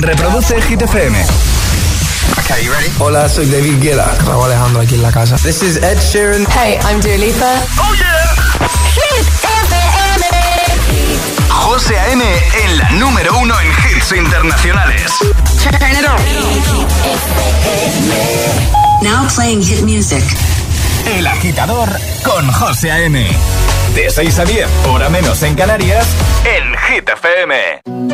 Reproduce Hit FM. Okay, you ready? Hola, soy David Guetta. Raúl Alejandro aquí en la casa. This is Ed Sheeran. Hey, I'm Dua Lipa. ¡Oh, yeah! Hit FM. José A.M. en la número uno en hits internacionales. Turn it on. Now playing hit music. El agitador con José A.M. De 6 a 10, hora menos en Canarias, en Hit FM.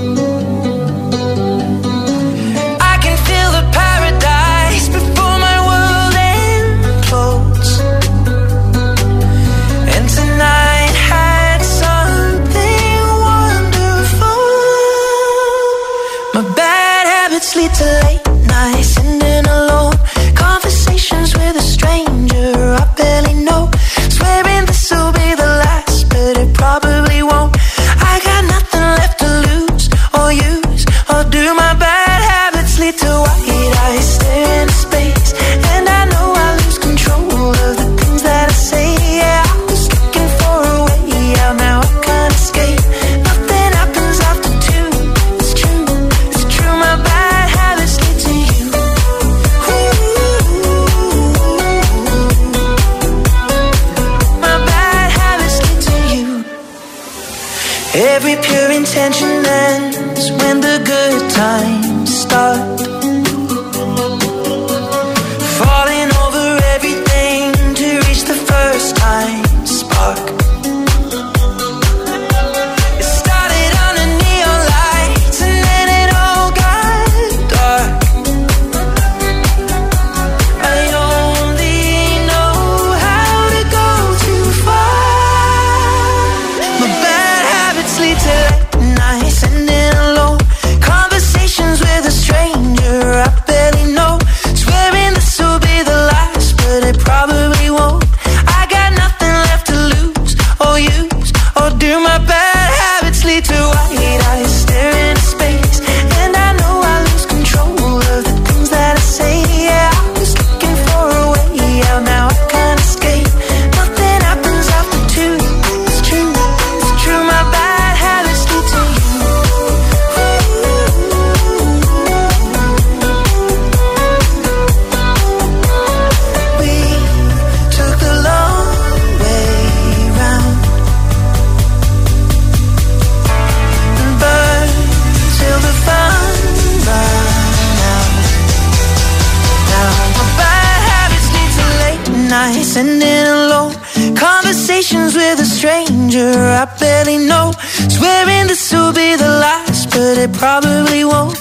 Alone. Conversations with a stranger I barely know. Swearing this will be the last, but it probably won't.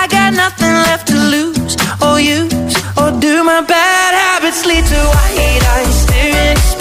I got nothing left to lose or use or do. My bad habits lead to white eyes staring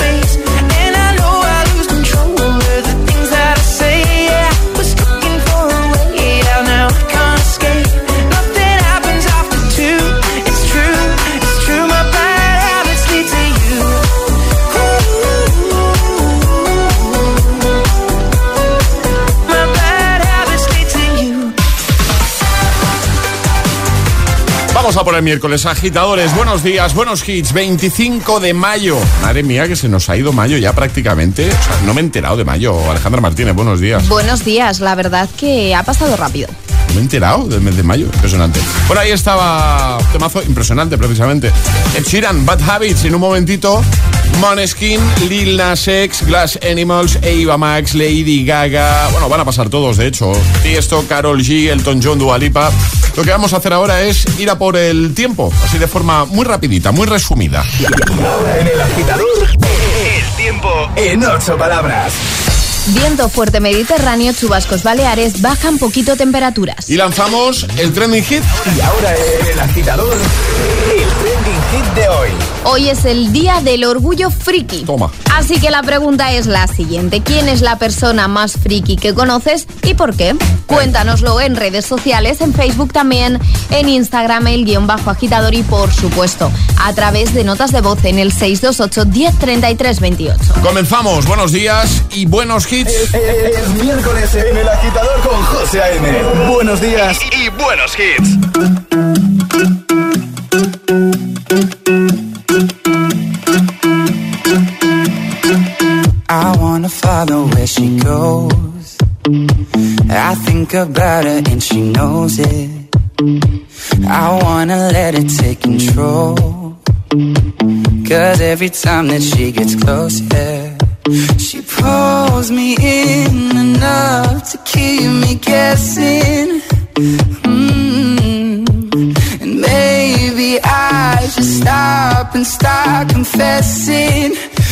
Vamos a por el miércoles, agitadores. Buenos días, buenos hits. 25 de mayo. Madre mía, que se nos ha ido mayo ya prácticamente. O sea, no me he enterado de mayo. Alejandra Martínez, buenos días. Buenos días, la verdad que ha pasado rápido. No me he enterado del mes de mayo. Impresionante. Por ahí estaba un temazo impresionante, precisamente. Ed Sheeran, Bad Habits. En un momentito, Måneskin, Lil Nas X, Glass Animals, Eva Max, Lady Gaga. Bueno, van a pasar todos, de hecho. Tiesto, Carol G, Elton John, Dua Lipa. Lo que vamos a hacer ahora es ir a por el tiempo, así de forma muy rapidita, muy resumida. Ahora en el agitador, el tiempo en ocho palabras. Viento fuerte mediterráneo, chubascos baleares, bajan poquito temperaturas. Y lanzamos el trending hit. Y ahora el agitador, el trending hit de hoy. Hoy es el día del orgullo friki. Toma. Así que la pregunta es la siguiente. ¿Quién es la persona más friki que conoces y por qué? Cuéntanoslo en redes sociales, en Facebook también, en Instagram, el guion bajo agitador y por supuesto a través de notas de voz en el 628 1033 28. Comenzamos. Buenos días y buenos hits. Hits. Es, miércoles en El Agitador con José A.M. Buenos días y, buenos hits. I wanna follow where she goes. I think about her and she knows it. I wanna let it take control. Cause every time that she gets close, yeah, she pulls me in enough to keep me guessing. Mm. And maybe I should stop and start confessing,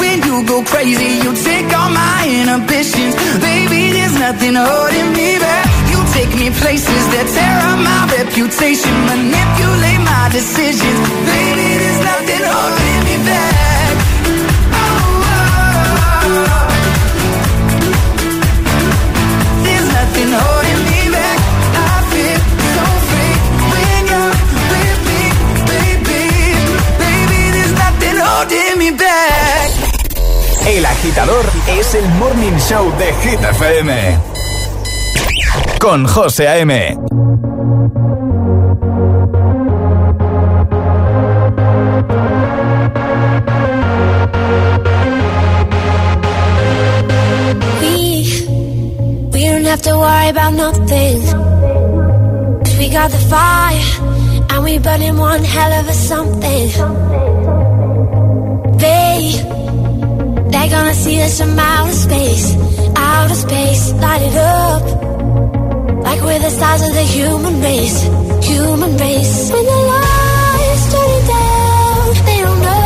when you go crazy. You take all my inhibitions, baby. There's nothing holding me back. You take me places that tear up my reputation, manipulate my decisions, baby. There's nothing holding me back. Oh, oh, oh. There's nothing holding me back. I feel so free when you're with me, baby. Baby, there's nothing holding me back. El agitador es el morning show de Hit FM. Con José A.M. Have to worry about nothing. Cause we got the fire, and we burning one hell of a something. They, they're gonna see us from outer space, outer space, light it up. Like we're the stars of the human race, human race. When the lights turn down, they don't know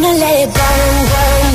Gonna let it burn, burn,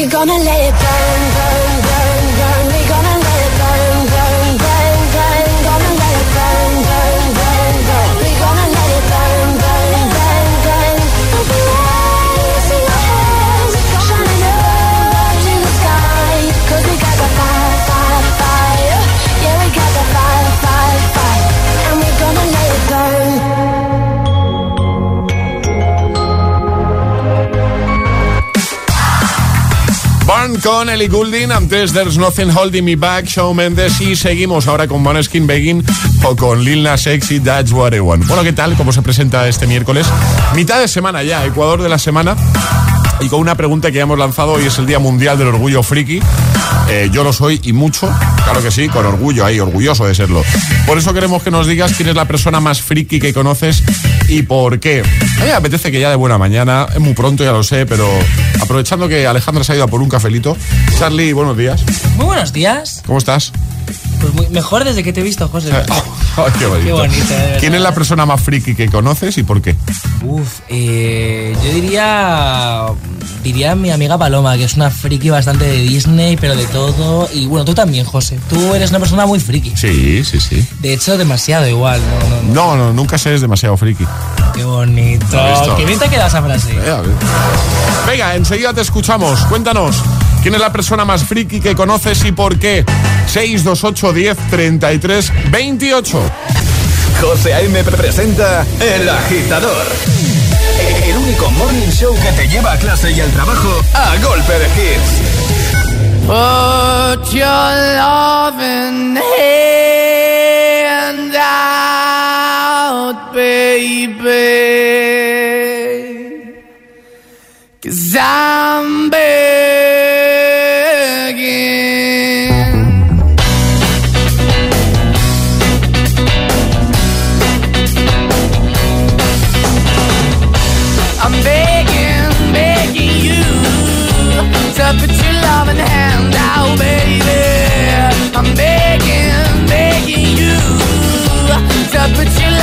we gonna let it burn. Con Ellie Goulding, antes There's Nothing Holding Me Back, Shawn Mendes y seguimos ahora con Måneskin Begging o con Lil Nas X That's What I Want. Bueno, ¿qué tal? ¿Cómo se presenta este miércoles? Mitad de semana ya, Ecuador de la semana. Y con una pregunta que ya hemos lanzado, hoy es el Día Mundial del Orgullo Friki. Eh, yo lo soy y mucho, claro que sí, con orgullo ahí, orgulloso de serlo. Por eso queremos que nos digas quién es la persona más friki que conoces y por qué. A mí me apetece que ya de buena mañana, es muy pronto, ya lo sé, pero aprovechando que Alejandra se ha ido a por un cafelito. Charlie, buenos días. Muy buenos días. ¿Cómo estás? Pues muy- mejor desde que te he visto, José. Qué bonito. Qué bonito, de verdad. ¿Quién es la persona más friki que conoces y por qué? Uf, eh, yo diría. Diría mi amiga Paloma, que es una friki bastante de Disney, pero de todo. Y bueno, tú también, José. Tú eres una persona muy friki. Sí, sí, sí. De hecho, demasiado igual. No, no, no. No, no, nunca se es demasiado friki. Qué bonito. Qué bien te queda esa frase. Eh. Venga, enseguida te escuchamos. Cuéntanos, ¿quién es la persona más friki que conoces y por qué? 628 10 33 28. José A.M. presenta El Agitador. El único morning show que te lleva a clase y al trabajo a golpe de hits. Put your loving hand out, baby. Cause I'm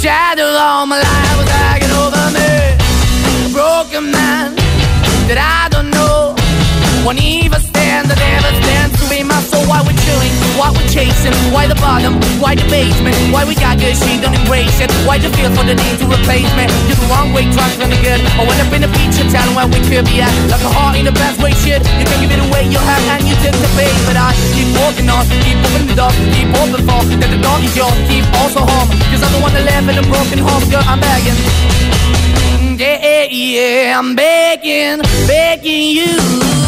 Shadow all my life was hanging over me. A broken man that I don't. Won't even stand, that never stands to be my soul. Why we're chilling, why we're chasing, why the bottom, why the basement, why we got good, she don't embrace it. Why the feel for the need to replace me? You're the wrong way, trying to be good. I went up in a feature town where we could be at. Like a heart in the best way, shit. You can give it away, you have, and you took the bait. But I keep walking on, keep moving the door, keep before before that the dog is yours, keep also home. Cause I'm the one that live in a broken home, girl, I'm begging. Yeah, yeah, yeah, I'm begging, begging you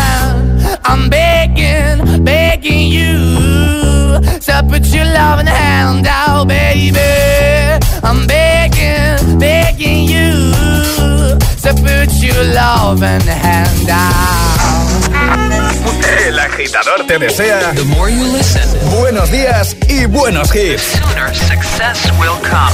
I'm begging, begging you to put your loving hand out, baby. I'm begging, begging you to put your loving hand out. El agitador te desea buenos días y buenos hits. sooner success will come.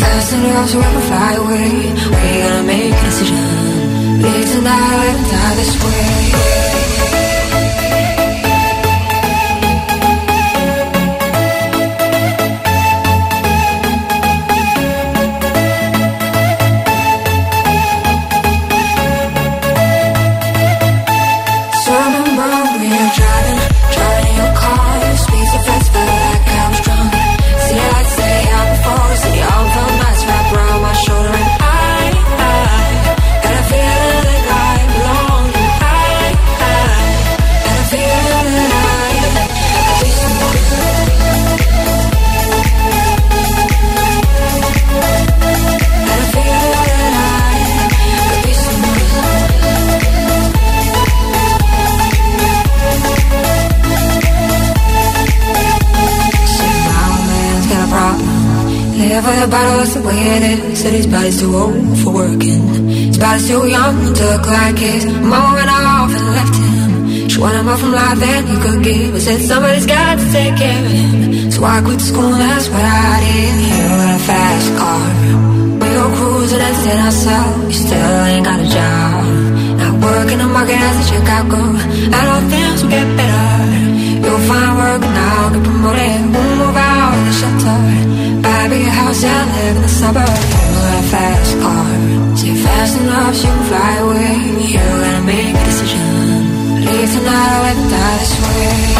Fast enough so we can fly away. We gotta make a decision. Live tonight, and die this way. Is. Said his body's too old for working. His body's too young to look like his. Mama went off and left him. She wanted more from life than he could give. I said somebody's got to take care of him. So I quit school, and that's what I did. You got a fast car. We go cruising and set ourselves. You still ain't got a job. Not working the market as a Chicago. I know things will get better. You'll find work now, get promoted. We'll move out of the shelter. Buy a house and live in the suburbs. You got a fast car. Say fast enough so you can fly away. You gotta make a decision. Leave tonight or let die this way.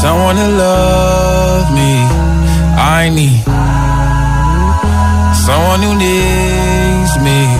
someone to love me. I need someone who needs me.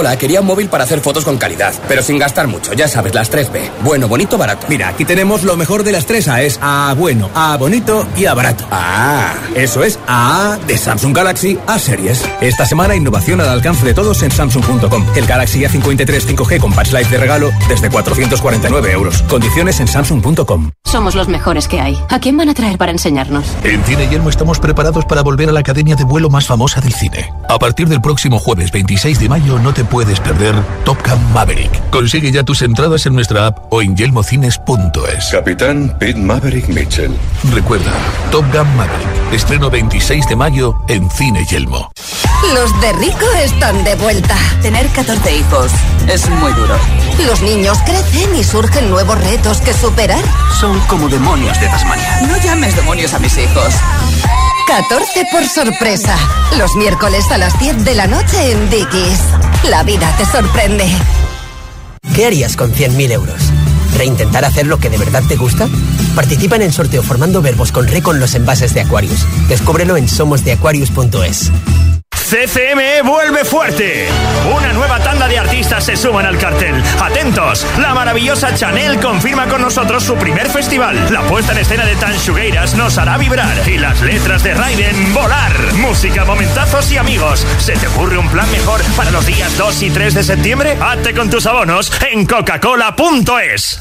Hola, quería un móvil para hacer fotos con calidad, pero sin gastar mucho, ya sabes, las 3B. Bueno, bonito, barato. Mira, aquí tenemos lo mejor de las tres A, es A bueno, A bonito y A barato. Ah, Eso es A de Samsung Galaxy A series. Esta semana innovación al alcance de todos en Samsung.com. El Galaxy A53 5G con Patch Life de regalo desde 449 euros. Condiciones en Samsung.com. Somos los mejores que hay. ¿A quién van a traer para enseñarnos? En Cine Yelmo estamos preparados para volver a la academia de vuelo más famosa del cine. A partir del próximo jueves 26 de mayo no te puedes perder Top Gun Maverick. Consigue ya tus entradas en nuestra app o en yelmocines.es. Capitán Pete Maverick Mitchell. Recuerda, Top Gun Maverick. Estreno 26 de mayo en Cine Yelmo. Los de Rico están de vuelta. Tener 14 hijos es muy duro. Los niños crecen y surgen nuevos retos que superar. Son como demonios de Tasmania. No llames demonios a mis hijos. 14 por sorpresa. Los miércoles a las 10 de la noche en Dickies. La vida te sorprende. ¿Qué harías con 100.000 euros? ¿Reintentar hacer lo que de verdad te gusta? Participa en el sorteo formando verbos con re con los envases de Aquarius. Descúbrelo en somosdeaquarius.es. CCME vuelve fuerte. Una nueva tanda de artistas se suman al cartel. Atentos, la maravillosa Chanel confirma con nosotros su primer festival. La puesta en escena de Tan Shugueiras nos hará vibrar y las letras de Raiden volar. Música, momentazos y amigos. ¿Se te ocurre un plan mejor para los días 2 y 3 de septiembre? Hazte con tus abonos en coca-cola.es.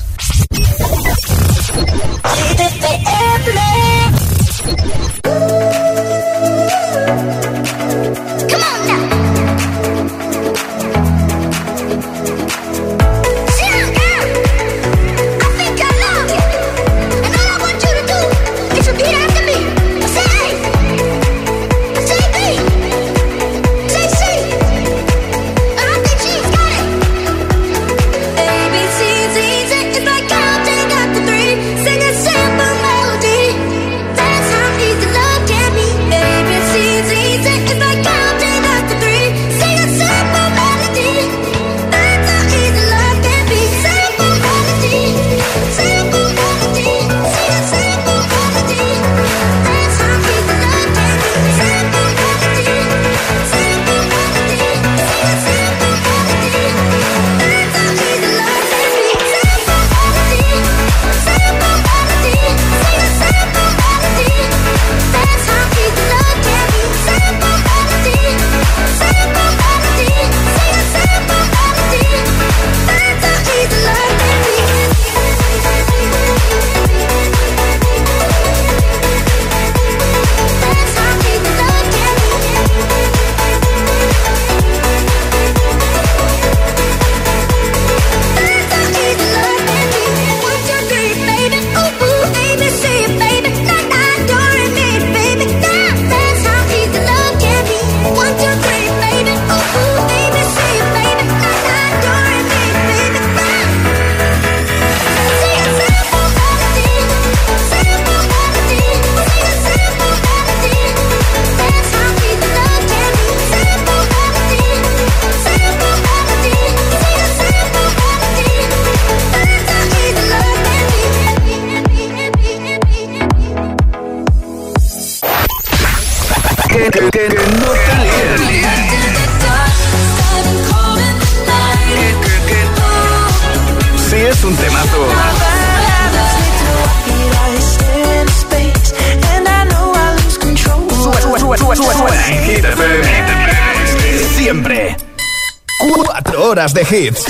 hits.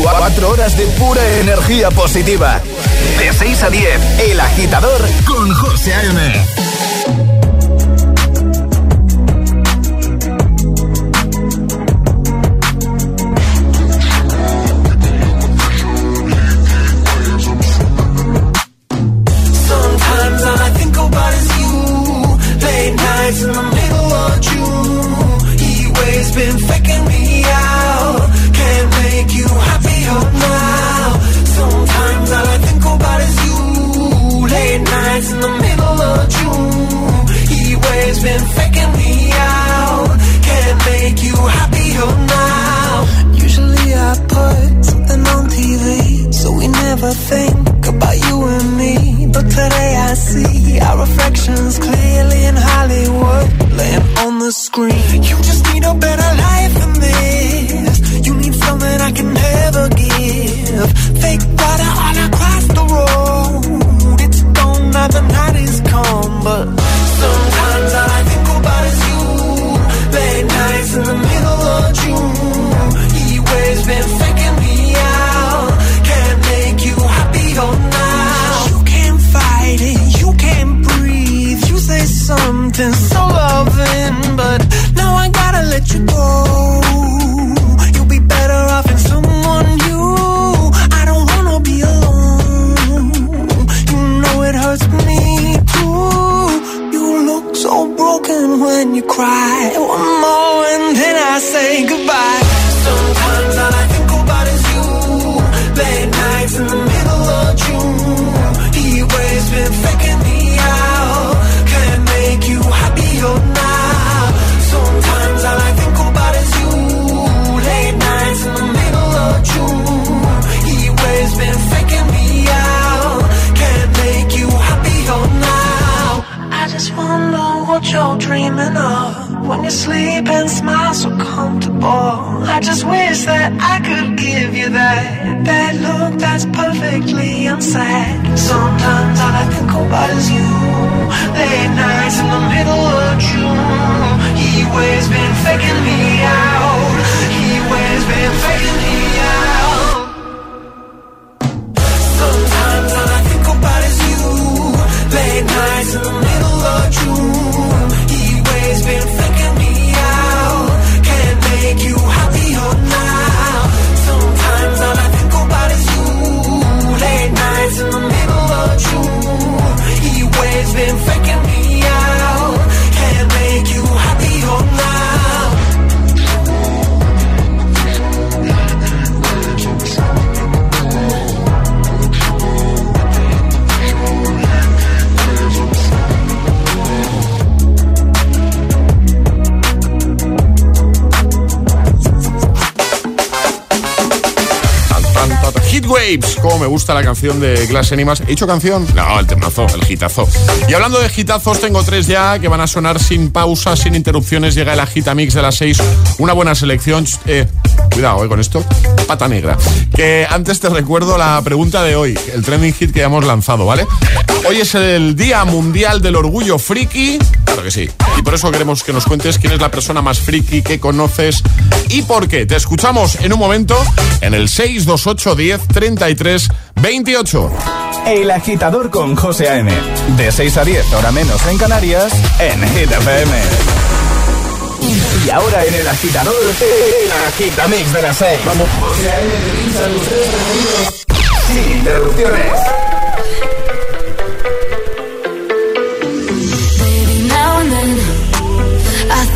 Cuatro horas de pura energía positiva. De 6 a 10, El Agitador con José A.M. Think you. Late nights in the middle of June. He always been faking me la canción de Glass Animals. ¿He dicho canción? No, el temazo, el hitazo. Y hablando de hitazos, tengo tres ya que van a sonar sin pausa, sin interrupciones. Llega el Agitamix de las seis. Una buena selección. Eh, cuidado eh, con esto. Pata negra. Que antes te recuerdo la pregunta de hoy, el trending hit que ya hemos lanzado, ¿vale? Hoy es el Día Mundial del Orgullo Friki. Claro que sí. Y por eso queremos que nos cuentes quién es la persona más friki que conoces y por qué. Te escuchamos en un momento en el 628 10 33 28. El agitador con José A.M. De 6 a 10, hora menos en Canarias, en Hit FM. Y ahora en el agitador, el agitamix de las 6. Vamos. José A.M. te pincha los tres preferidos sin interrupciones.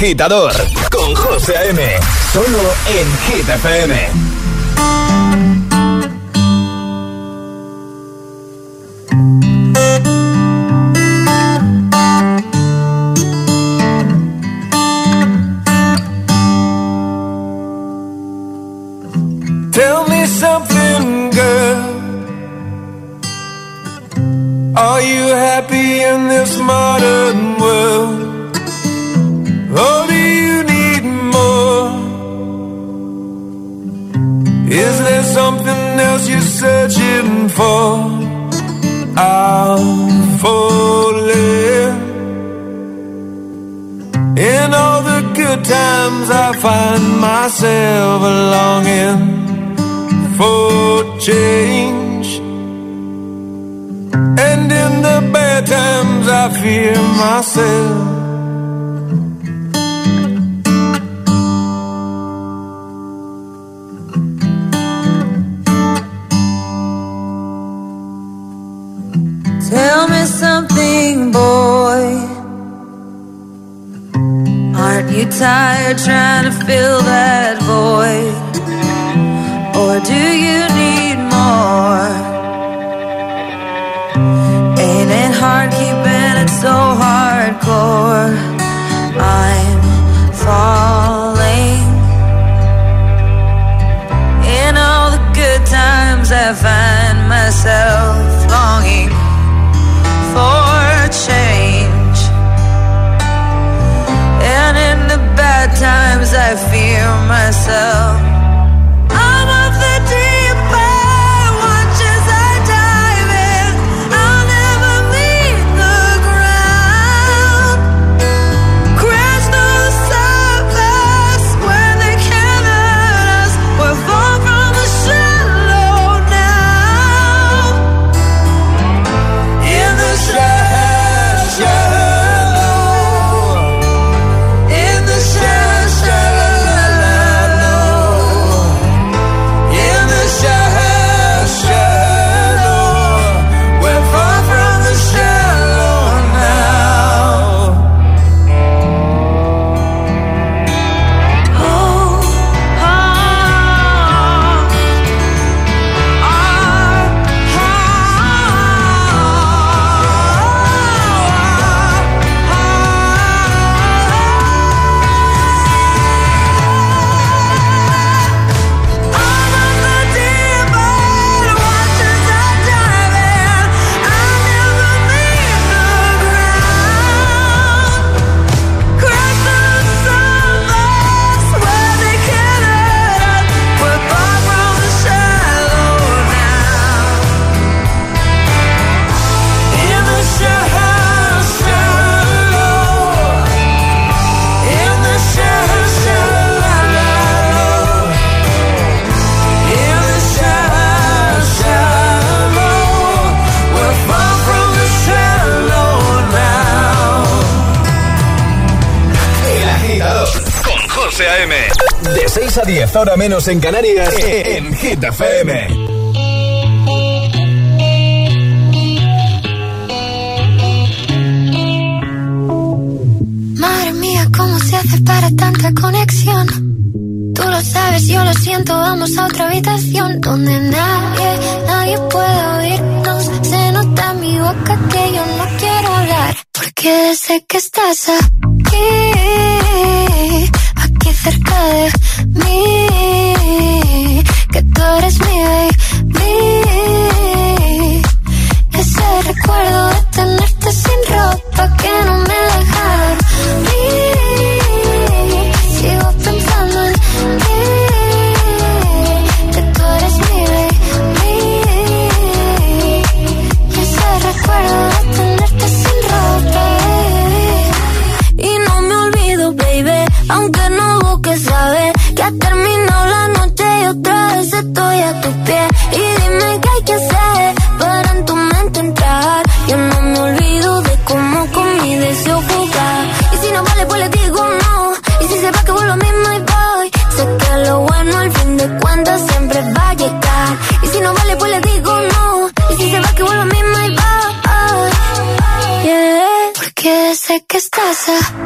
Agitador con José A.M. Solo en Hit FM. 10, ahora menos en Canarias, en Hit FM. Aunque no busques saber que ha terminado la noche y otra vez estoy a tu pie. Y dime qué hay que hacer para en tu mente entrar. Yo no me olvido de cómo con mi deseo jugar. Y si no vale, pues le digo no. Y si se va, que vuelvo a mismo y voy. Sé que lo bueno al fin de cuentas siempre va a llegar. Y si no vale, pues le digo no. Y si se va, que vuelvo a mismo y voy. Yeah. Porque sé que estás aquí,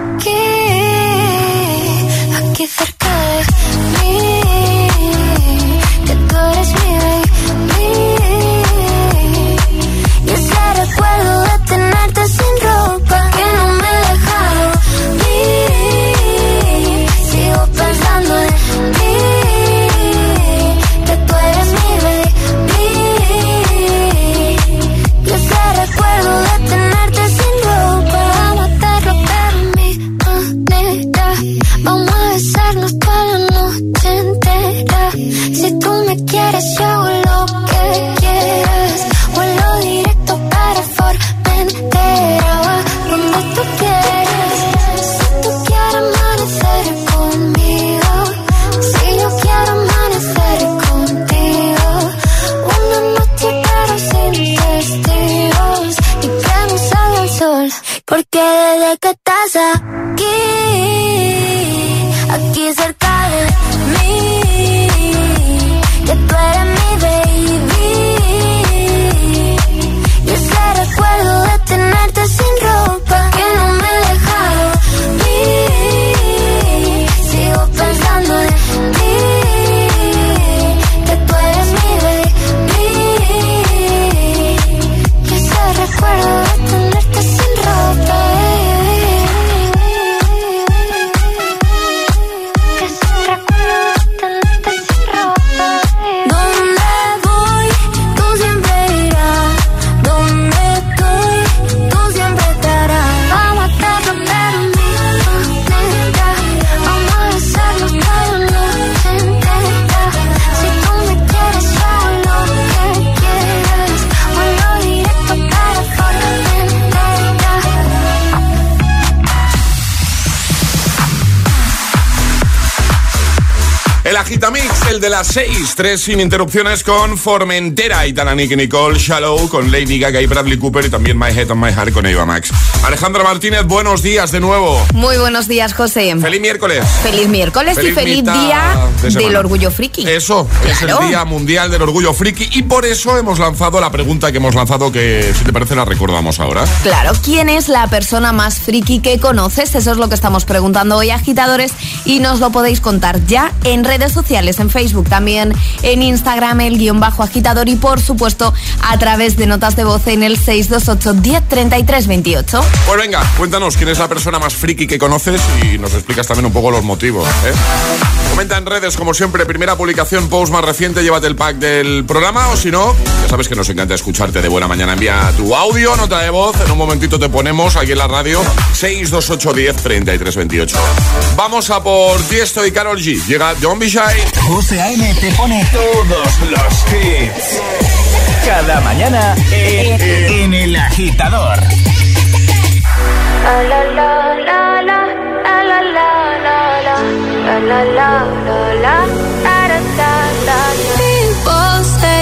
las 6, 3 sin interrupciones con Formentera, Itana, Nick Nicole, Shallow, con Lady Gaga y Bradley Cooper y también My Head on My Heart con Eva Max. Alejandra Martínez, buenos días de nuevo. Muy buenos días, José. Feliz miércoles. Feliz miércoles y feliz día de del orgullo friki. Eso, es el. Día Mundial del Orgullo Friki y por eso hemos lanzado la pregunta que hemos lanzado que, si te parece, la recordamos ahora. Claro, ¿quién es la persona más friki que conoces? Eso es lo que estamos preguntando hoy, agitadores, y nos lo podéis contar ya en redes sociales, en Facebook, también en Instagram, el guion bajo agitador y por supuesto a través de notas de voz en el 628 10 33 28. Pues venga, cuéntanos quién es la persona más friki que conoces y nos explicas también un poco los motivos. ¿eh? Comenta en redes, como siempre, primera publicación, post más reciente, llévate el pack del programa o si no, ya sabes que nos encanta escucharte de buena mañana. Envía tu audio, nota de voz, en un momentito te ponemos aquí en la radio 628 10 33 28. Vamos a por Tiesto y Carol G. Llega John B. Shy. José A.M. te pone todos los hits. Cada mañana en, El Agitador.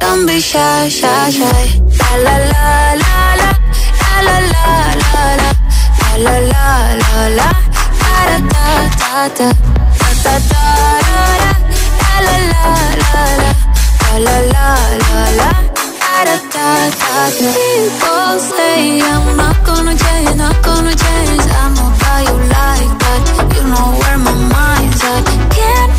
Don't be shy, shy, shy. La la la la la la la la la la la la la la la da da da da da da da da la la la la la la la la la da da da da People say I'm not gonna change, not gonna change. I know that you like that. You know where my mind's at. Can't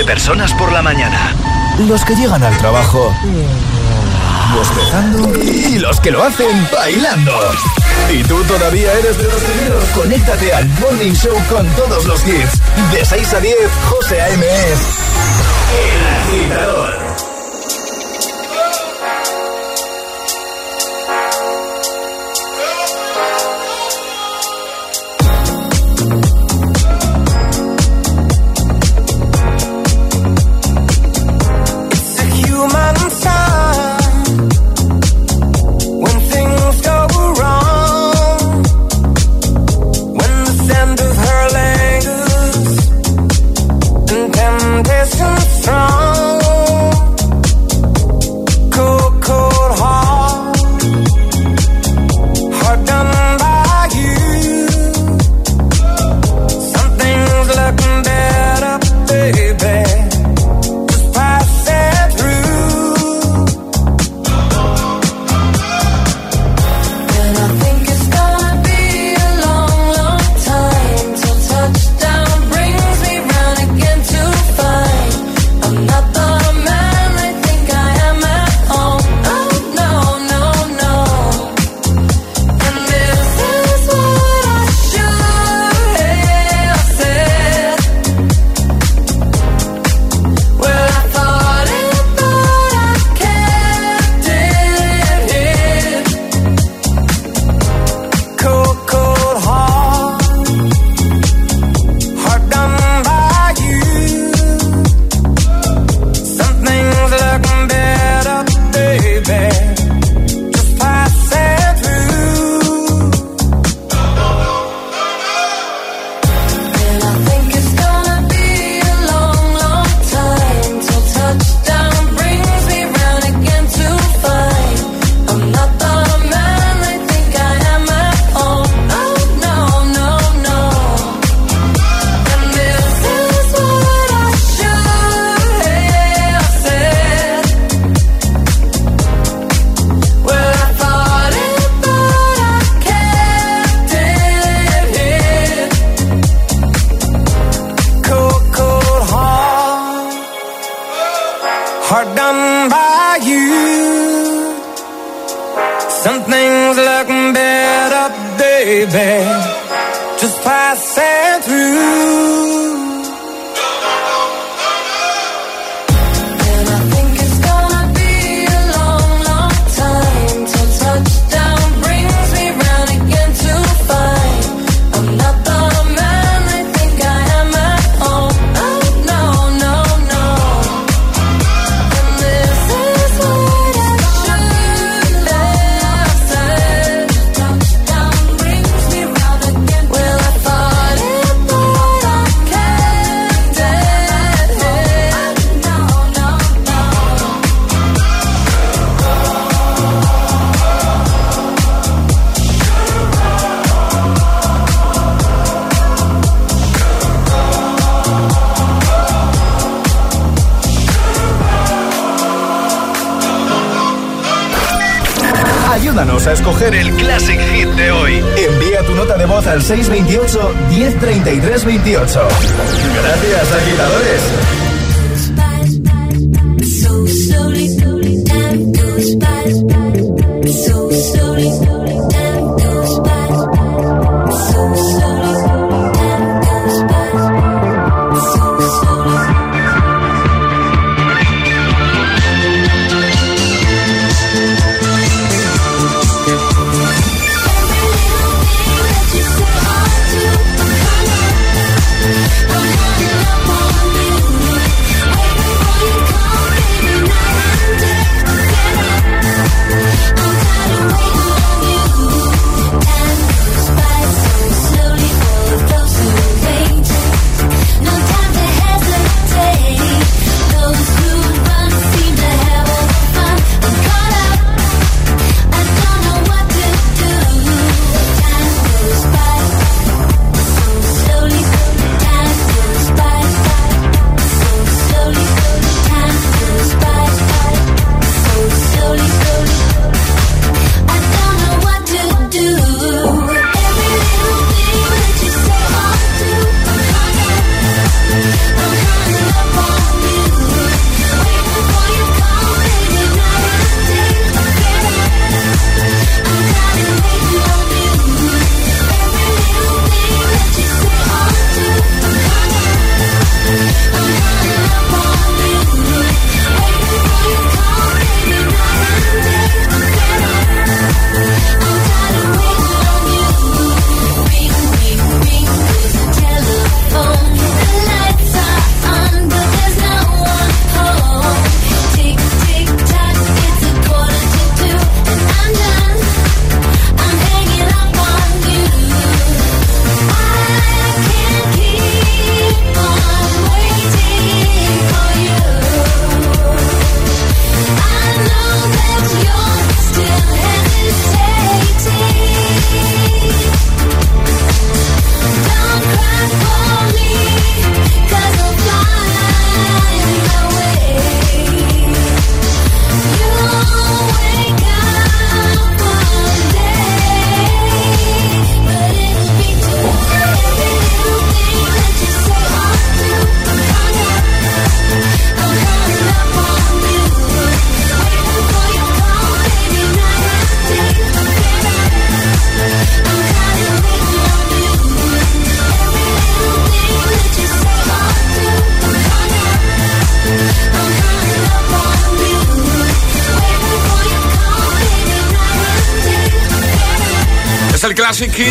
de personas por la mañana. Los que llegan al trabajo bostezando y los que lo hacen bailando. ¿Y tú todavía eres de los primeros? Conéctate al Morning Show con todos los hits. De 6 a 10, José A.M. es El Agitador. Vamos a escoger el Classic Hit de hoy. Envía tu nota de voz al 628 1033 28. Gracias, agitadores.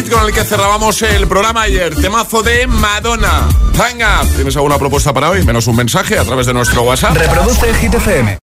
Con el que cerrábamos el programa ayer. Temazo de Madonna. Hang up. ¿Tienes alguna propuesta para hoy? Menos un mensaje a través de nuestro WhatsApp. Reproduce Hit FM.